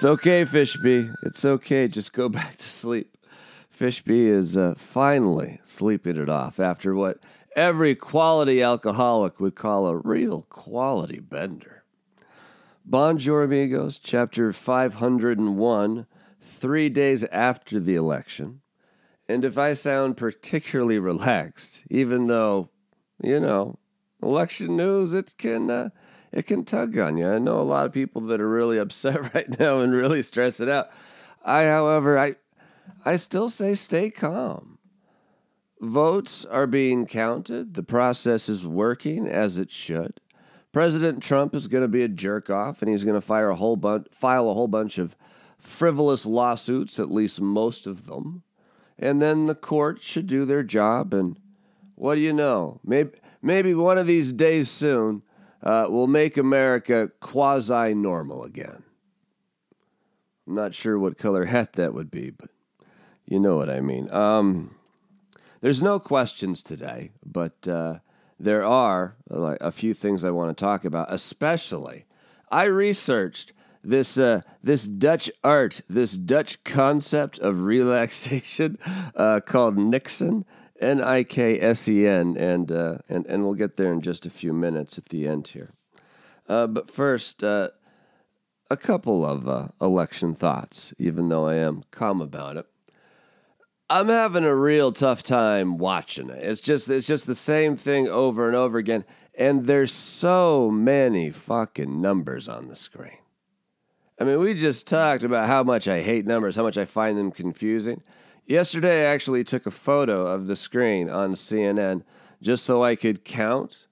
It's okay, Fishby. It's okay. Just go back to sleep. Fishby is uh, finally sleeping it off after what every quality alcoholic would call a real quality bender. Bonjour, amigos. Chapter 501, three days after the election. And if I sound particularly relaxed, even though, you know, election news, it can. Uh, it can tug on you. I know a lot of people that are really upset right now and really stress it out. I, however, I I still say stay calm. Votes are being counted. The process is working as it should. President Trump is going to be a jerk off, and he's going to fire a whole bunch, file a whole bunch of frivolous lawsuits, at least most of them. And then the court should do their job. And what do you know? Maybe, maybe one of these days soon, uh, will make America quasi normal again. I'm not sure what color hat that would be, but you know what I mean. Um, there's no questions today, but uh, there are like, a few things I want to talk about. Especially, I researched this uh, this Dutch art, this Dutch concept of relaxation uh, called Niksen, N I K S E N, and uh, and and we'll get there in just a few minutes at the end here. Uh, but first, uh, a couple of uh, election thoughts, even though I am calm about it. I'm having a real tough time watching it. It's just it's just the same thing over and over again, and there's so many fucking numbers on the screen. I mean, we just talked about how much I hate numbers, how much I find them confusing. Yesterday, I actually took a photo of the screen on CNN just so I could count.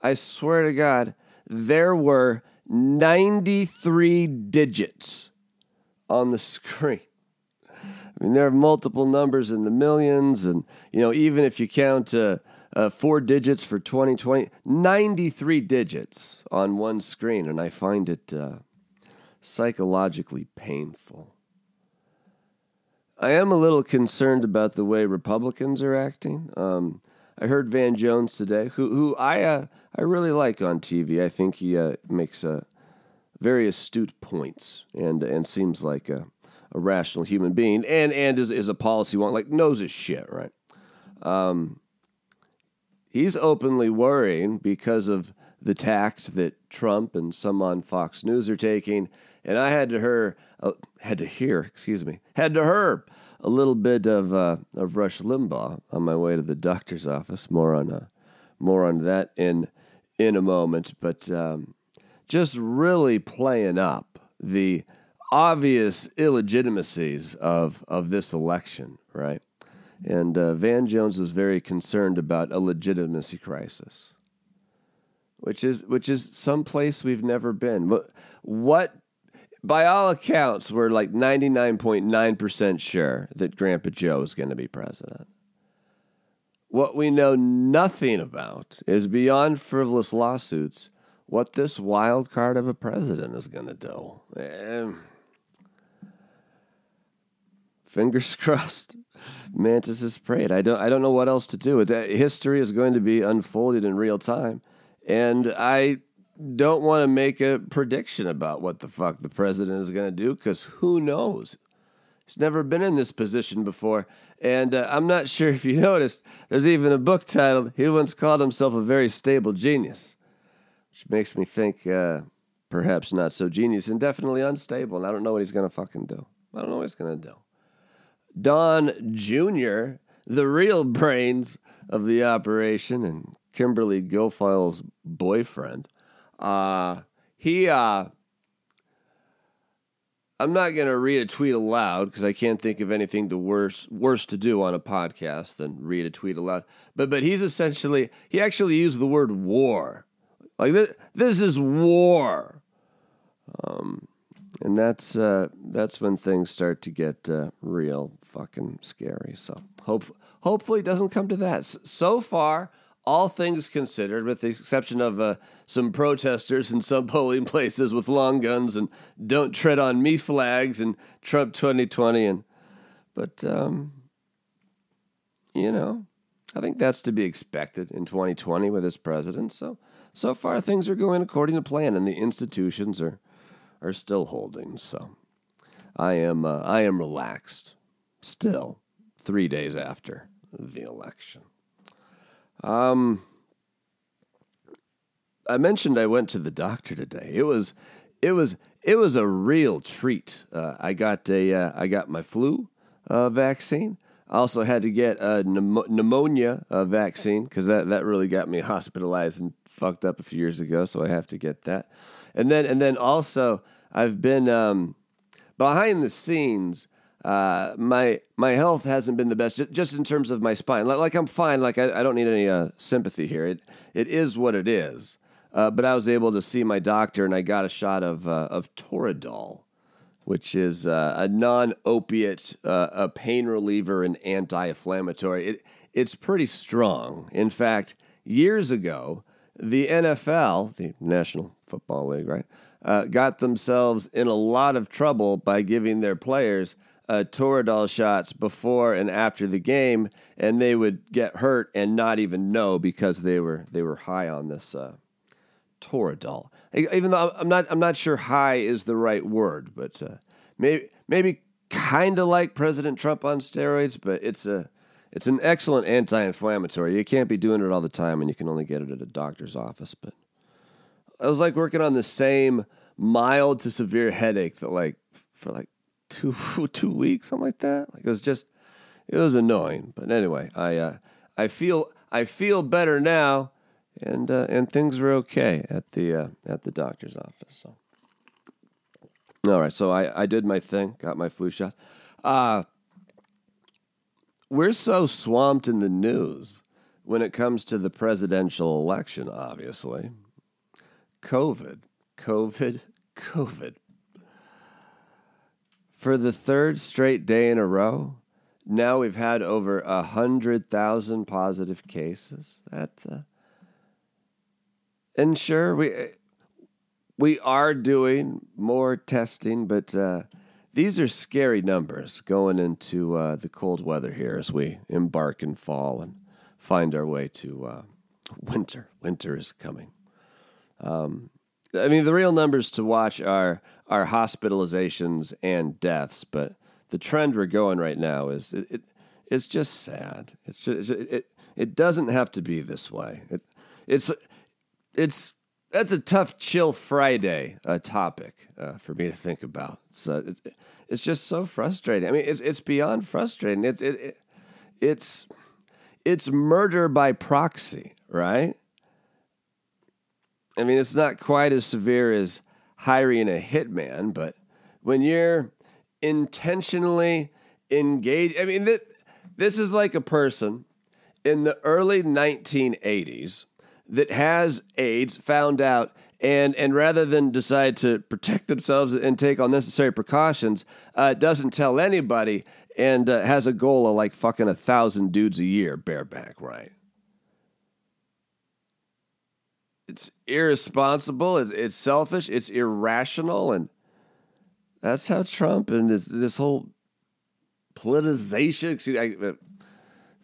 I swear to God, there were 93 digits on the screen. I mean, there are multiple numbers in the millions, and you know, even if you count uh, uh, four digits for 2020, 93 digits on one screen, and I find it uh, psychologically painful. I am a little concerned about the way Republicans are acting. Um, I heard Van Jones today, who who I uh, I really like on TV. I think he uh, makes uh, very astute points and and seems like a, a rational human being, and and is is a policy one like knows his shit, right? Um, he's openly worrying because of the tact that Trump and some on Fox News are taking, and I had to her uh, had to hear, excuse me, had to her a little bit of uh, of Rush Limbaugh on my way to the doctor's office. More on uh, more on that in in a moment, but um, just really playing up the obvious illegitimacies of of this election, right? And uh, Van Jones was very concerned about a legitimacy crisis, which is which is some place we've never been. What what by all accounts, we're like 99.9% sure that Grandpa Joe is going to be president. What we know nothing about is beyond frivolous lawsuits what this wild card of a president is going to do. Fingers crossed. Mantis is prayed. I don't. I don't know what else to do. History is going to be unfolded in real time, and I don't want to make a prediction about what the fuck the president is going to do because who knows? He's never been in this position before. And uh, I'm not sure if you noticed, there's even a book titled, he once called himself a very stable genius, which makes me think uh, perhaps not so genius and definitely unstable. And I don't know what he's going to fucking do. I don't know what he's going to do. Don Jr., the real brains of the operation, and Kimberly Guilfoyle's boyfriend, uh, he, uh, I'm not going to read a tweet aloud because I can't think of anything to worse worse to do on a podcast than read a tweet aloud. But but he's essentially he actually used the word war, like this, this is war, um, and that's uh, that's when things start to get uh, real fucking scary. So hope hopefully it doesn't come to that. So far, all things considered, with the exception of uh, some protesters in some polling places with long guns and "Don't tread on me" flags and Trump 2020, and but um, you know, I think that's to be expected in 2020 with this president. So so far things are going according to plan, and the institutions are are still holding. So I am uh, I am relaxed still. Three days after the election. Um, I mentioned I went to the doctor today. It was it was it was a real treat. Uh, I got a uh, I got my flu uh, vaccine. I also had to get a pneumonia uh, vaccine because that, that really got me hospitalized and fucked up a few years ago. So I have to get that. And then and then also I've been um, behind the scenes. Uh, my my health hasn't been the best, just in terms of my spine. Like, like I'm fine. Like I, I don't need any uh, sympathy here. It it is what it is. Uh, but I was able to see my doctor, and I got a shot of uh, of Toradol, which is uh, a non-opiate, uh, a pain reliever and anti-inflammatory. It it's pretty strong. In fact, years ago, the NFL, the National Football League, right, got themselves in a lot of trouble by giving their players uh, Toradol shots before and after the game, and they would get hurt and not even know because they were they were high on this uh, Toradol. Even though I'm not, I'm not sure high is the right word, but uh, maybe, maybe kind of like President Trump on steroids. But it's a, it's an excellent anti-inflammatory. You can't be doing it all the time, and you can only get it at a doctor's office. But I was like working on the same mild to severe headache that like for like two two weeks, something like that. Like it was just, it was annoying. But anyway, I uh, I feel I feel better now and uh, and things were okay at the uh, at the doctor's office. So, all right, so I I did my thing, got my flu shot. Uh, we're so swamped in the news when it comes to the presidential election. Obviously, COVID, COVID, COVID. For the third straight day in a row, now we've had over a hundred thousand positive cases. That's uh, and sure we we are doing more testing, but uh, these are scary numbers going into uh, the cold weather here as we embark in fall and find our way to uh, winter. Winter is coming. Um, I mean, the real numbers to watch are are hospitalizations and deaths, but the trend we're going right now is it, it it's just sad. It's just it it doesn't have to be this way. It it's it's that's a tough chill Friday uh, topic uh, for me to think about. So it, it's just so frustrating. I mean, it's it's beyond frustrating. It's it, it it's it's murder by proxy, right? I mean, it's not quite as severe as hiring a hitman, but when you're intentionally engaged, I mean, th- this is like a person in the early 1980s that has AIDS found out and and rather than decide to protect themselves and take all necessary precautions, uh, doesn't tell anybody and uh, has a goal of like fucking a thousand dudes a year bareback, right? It's irresponsible. It's, it's selfish. It's irrational, and that's how Trump and this this whole politicization. Excuse, I, uh,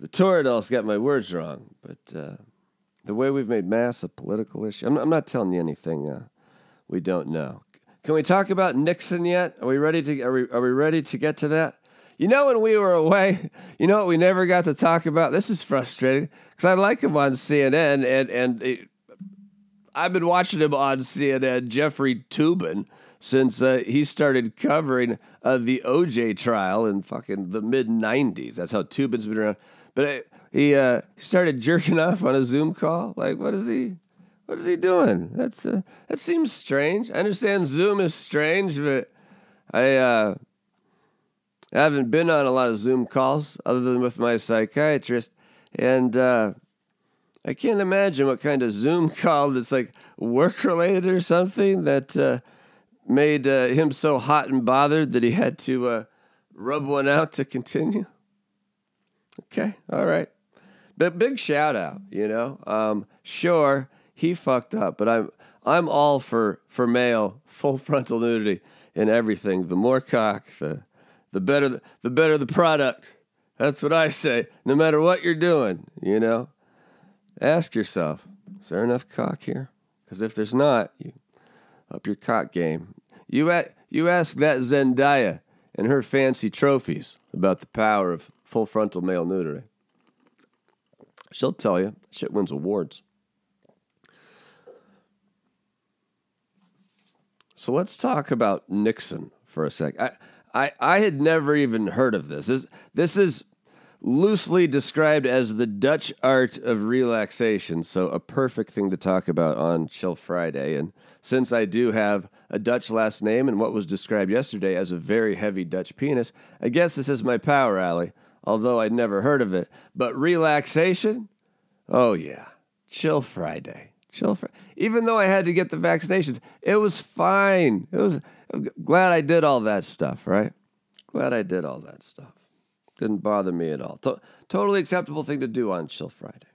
the Toradol's got my words wrong, but. Uh, the way we've made mass a political issue. I'm, I'm not telling you anything uh, we don't know. Can we talk about Niksen yet? Are we ready to? Are we, are we ready to get to that? You know, when we were away, you know what we never got to talk about. This is frustrating because I like him on CNN, and and it, I've been watching him on CNN, Jeffrey Toobin, since uh, he started covering uh, the OJ trial in fucking the mid '90s. That's how Toobin's been around. But uh, he uh, started jerking off on a Zoom call. Like, what is he? What is he doing? That's uh, that seems strange. I understand Zoom is strange, but I uh, I haven't been on a lot of Zoom calls other than with my psychiatrist, and I can't imagine what kind of Zoom call that's like work related or something that uh, made uh, him so hot and bothered that he had to uh, rub one out to continue. Okay, all right. But big shout out, you know. Um, sure, he fucked up, but I'm I'm all for for male full frontal nudity in everything. The more cock, the the better the, the better the product. That's what I say. No matter what you're doing, you know, ask yourself: Is there enough cock here? Because if there's not, you up your cock game. You at you ask that Zendaya and her fancy trophies about the power of full frontal male nudity. She'll tell you shit wins awards. So let's talk about Niksen for a sec. I, I, I had never even heard of this. This, this is loosely described as the Dutch art of relaxation. So, a perfect thing to talk about on Chill Friday. And since I do have a Dutch last name and what was described yesterday as a very heavy Dutch penis, I guess this is my power alley, although I'd never heard of it. But relaxation? Oh, yeah. Chill Friday. Chill Friday. Even though I had to get the vaccinations, it was fine. It was I'm glad I did all that stuff, right? Glad I did all that stuff. Didn't bother me at all. To- totally acceptable thing to do on Chill Friday.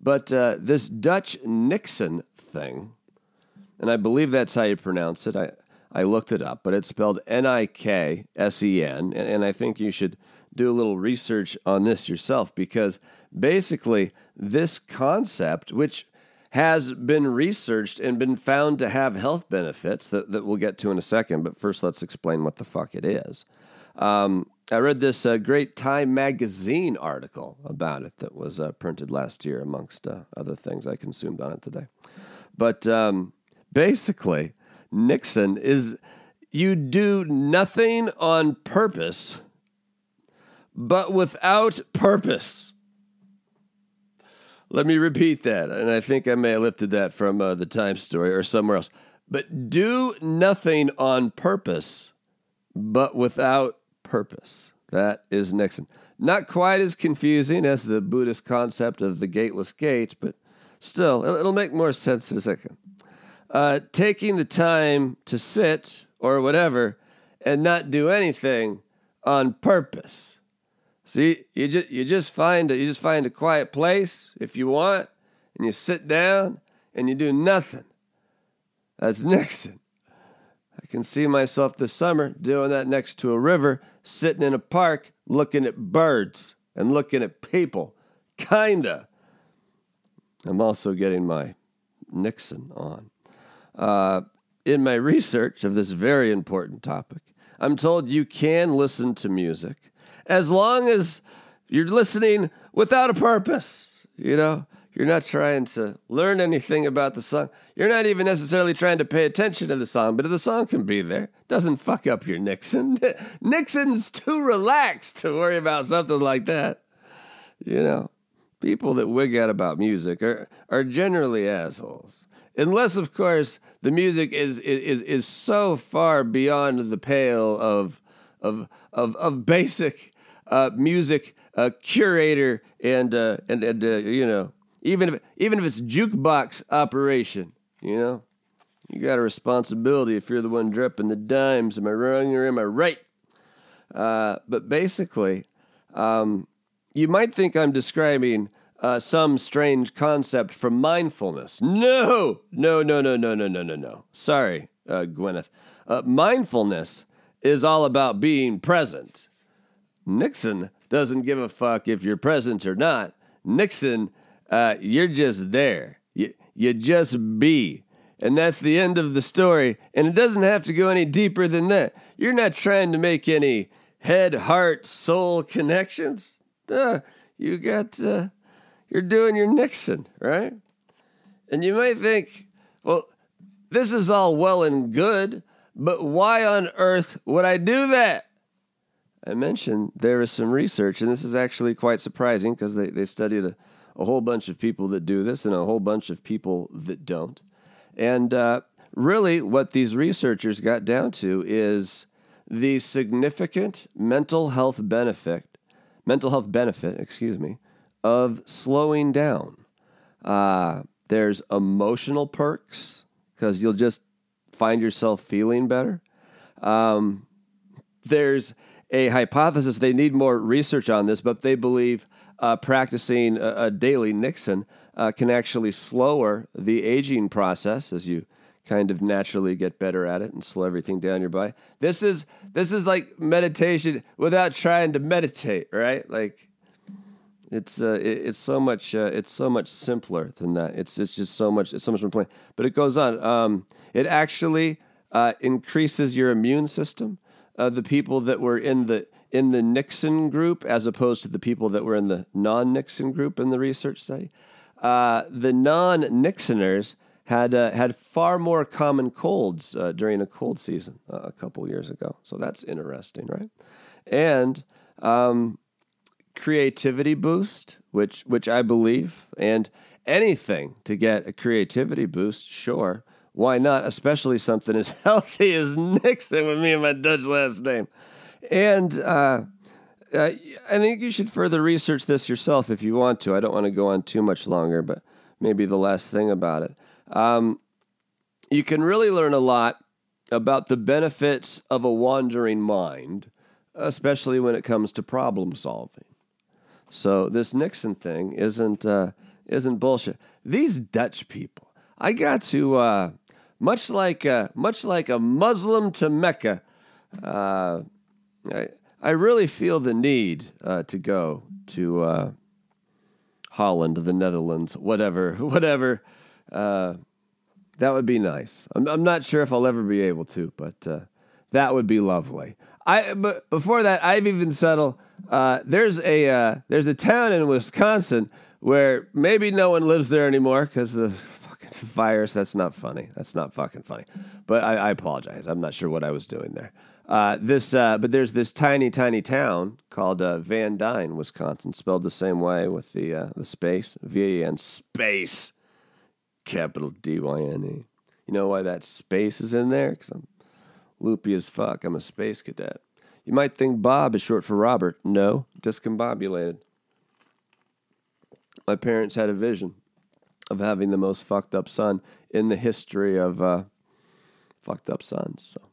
But uh, this Dutch Niksen thing, and I believe that's how you pronounce it. I, I looked it up, but it's spelled N I K S E N. And I think you should do a little research on this yourself because basically, this concept, which has been researched and been found to have health benefits that, that we'll get to in a second. But first, let's explain what the fuck it is. Um, I read this uh, great Time magazine article about it that was uh, printed last year, amongst uh, other things I consumed on it today. But um, basically, Niksen is you do nothing on purpose, but without purpose. Let me repeat that. And I think I may have lifted that from uh, the Time story or somewhere else. But do nothing on purpose, but without purpose. That is Niksen. Not quite as confusing as the Buddhist concept of the gateless gate, but still, it'll make more sense in a second. Uh, taking the time to sit or whatever and not do anything on purpose. See, you just you just find a, you just find a quiet place if you want, and you sit down and you do nothing. That's Niksen. I can see myself this summer doing that next to a river, sitting in a park, looking at birds and looking at people. Kinda. I'm also getting my Niksen on. Uh, in my research of this very important topic, I'm told you can listen to music as long as you're listening without a purpose. You know, you're not trying to learn anything about the song. You're not even necessarily trying to pay attention to the song, but the song can be there. Doesn't fuck up your Niksen. Niksen's too relaxed to worry about something like that. You know, people that wig out about music are, are generally assholes. Unless, of course, the music is, is, is so far beyond the pale of, of, of, of basic uh, music uh, curator and uh, and and uh, you know even if even if it's jukebox operation, you know, you got a responsibility if you're the one dropping the dimes. Am I wrong or am I right? Uh, but basically, um, you might think I'm describing uh, some strange concept from mindfulness. No, no, no, no, no, no, no, no, no. Sorry, uh, Gwyneth. Uh, mindfulness is all about being present. Niksen doesn't give a fuck if you're present or not. Niksen, uh, you're just there. You, you just be. And that's the end of the story. And it doesn't have to go any deeper than that. You're not trying to make any head, heart, soul connections. Duh, you got, uh, you're doing your Niksen, right? And you might think, well, this is all well and good, but why on earth would I do that? I mentioned there is some research, and this is actually quite surprising because they, they studied a, a whole bunch of people that do this and a whole bunch of people that don't. And uh, really, what these researchers got down to is the significant mental health benefit, mental health benefit, excuse me, of slowing down. Uh, there's emotional perks because you'll just find yourself feeling better. Um, there's a hypothesis. They need more research on this, but they believe uh, practicing a, a, daily Niksen uh, can actually slower the aging process as you kind of naturally get better at it and slow everything down your body. This is this is like meditation without trying to meditate, right? Like it's uh, it, it's so much uh, it's so much simpler than that. It's it's just so much it's so much more plain. But it goes on. Um, it actually uh, increases your immune system uh, the people that were in the in the Niksen group as opposed to the people that were in the non-Niksen group in the research study. Uh, the non-Nixoners had uh, had far more common colds uh, during a cold season uh, a couple years ago. So that's interesting, right? And um, creativity boost, which which I believe, and anything to get a creativity boost, sure. Why not? Especially something as healthy as Niksen with me and my Dutch last name. And uh, uh, I think you should further research this yourself if you want to. I don't want to go on too much longer, but maybe the last thing about it. Um, you can really learn a lot about the benefits of a wandering mind, especially when it comes to problem solving. So this Niksen thing isn't uh, isn't bullshit. These Dutch people, I got to uh, much like uh, much like a Muslim to Mecca. Uh, I, I really feel the need uh, to go to uh, Holland, the Netherlands, whatever, whatever. Uh, that would be nice. I'm, I'm not sure if I'll ever be able to, but uh, that would be lovely. I but before that, I've even settled. Uh, there's a uh, there's a town in Wisconsin where maybe no one lives there anymore because of the fucking virus. That's not funny. That's not fucking funny. But I, I apologize. I'm not sure what I was doing there. Uh, this, uh, but there's this tiny, tiny town called uh, Van Dyne, Wisconsin, spelled the same way with the uh, the space, V A N space, capital D Y N E. You know why that space is in there? Because I'm loopy as fuck. I'm a space cadet. You might think Bob is short for Robert. No, discombobulated. My parents had a vision of having the most fucked up son in the history of uh, fucked up sons. So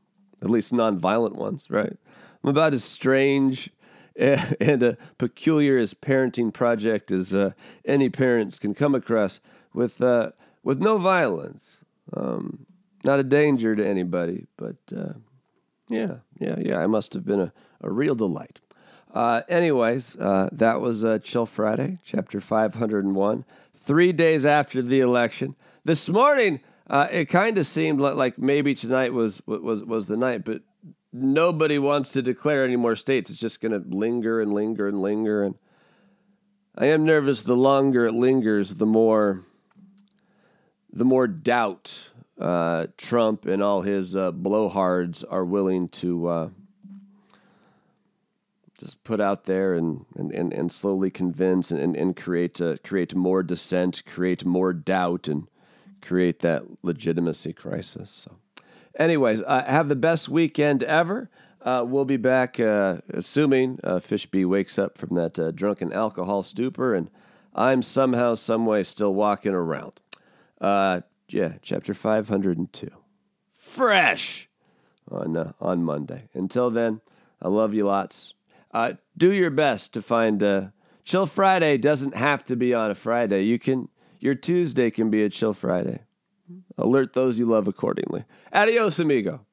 at least non-violent ones, right? I'm about as strange and a peculiar as parenting project as uh, any parents can come across, with uh, with no violence, um, not a danger to anybody. But uh, yeah, yeah, yeah, I must have been a, a real delight. Uh, anyways, uh, that was uh, Chill Friday, chapter 501. Three days after the election, this morning uh, it kind of seemed like, maybe tonight was was was the night, but nobody wants to declare any more states. It's just going to linger and linger and linger, and I am nervous. The longer it lingers, the more the more doubt uh, Trump and all his uh, blowhards are willing to uh, just put out there and, and, and, and slowly convince and, and, and create uh, create more dissent, create more doubt, and create that legitimacy crisis. So, anyways, uh, have the best weekend ever. Uh, we'll be back, uh, assuming uh, Fishby wakes up from that uh, drunken alcohol stupor, and I'm somehow, someway, still walking around. Uh, yeah, chapter 502, fresh on on Monday. Until then, I love you lots. do your best to find. Chill Friday doesn't have to be on a Friday. You can your Tuesday can be a chill Friday. Alert those you love accordingly. Adios, amigo.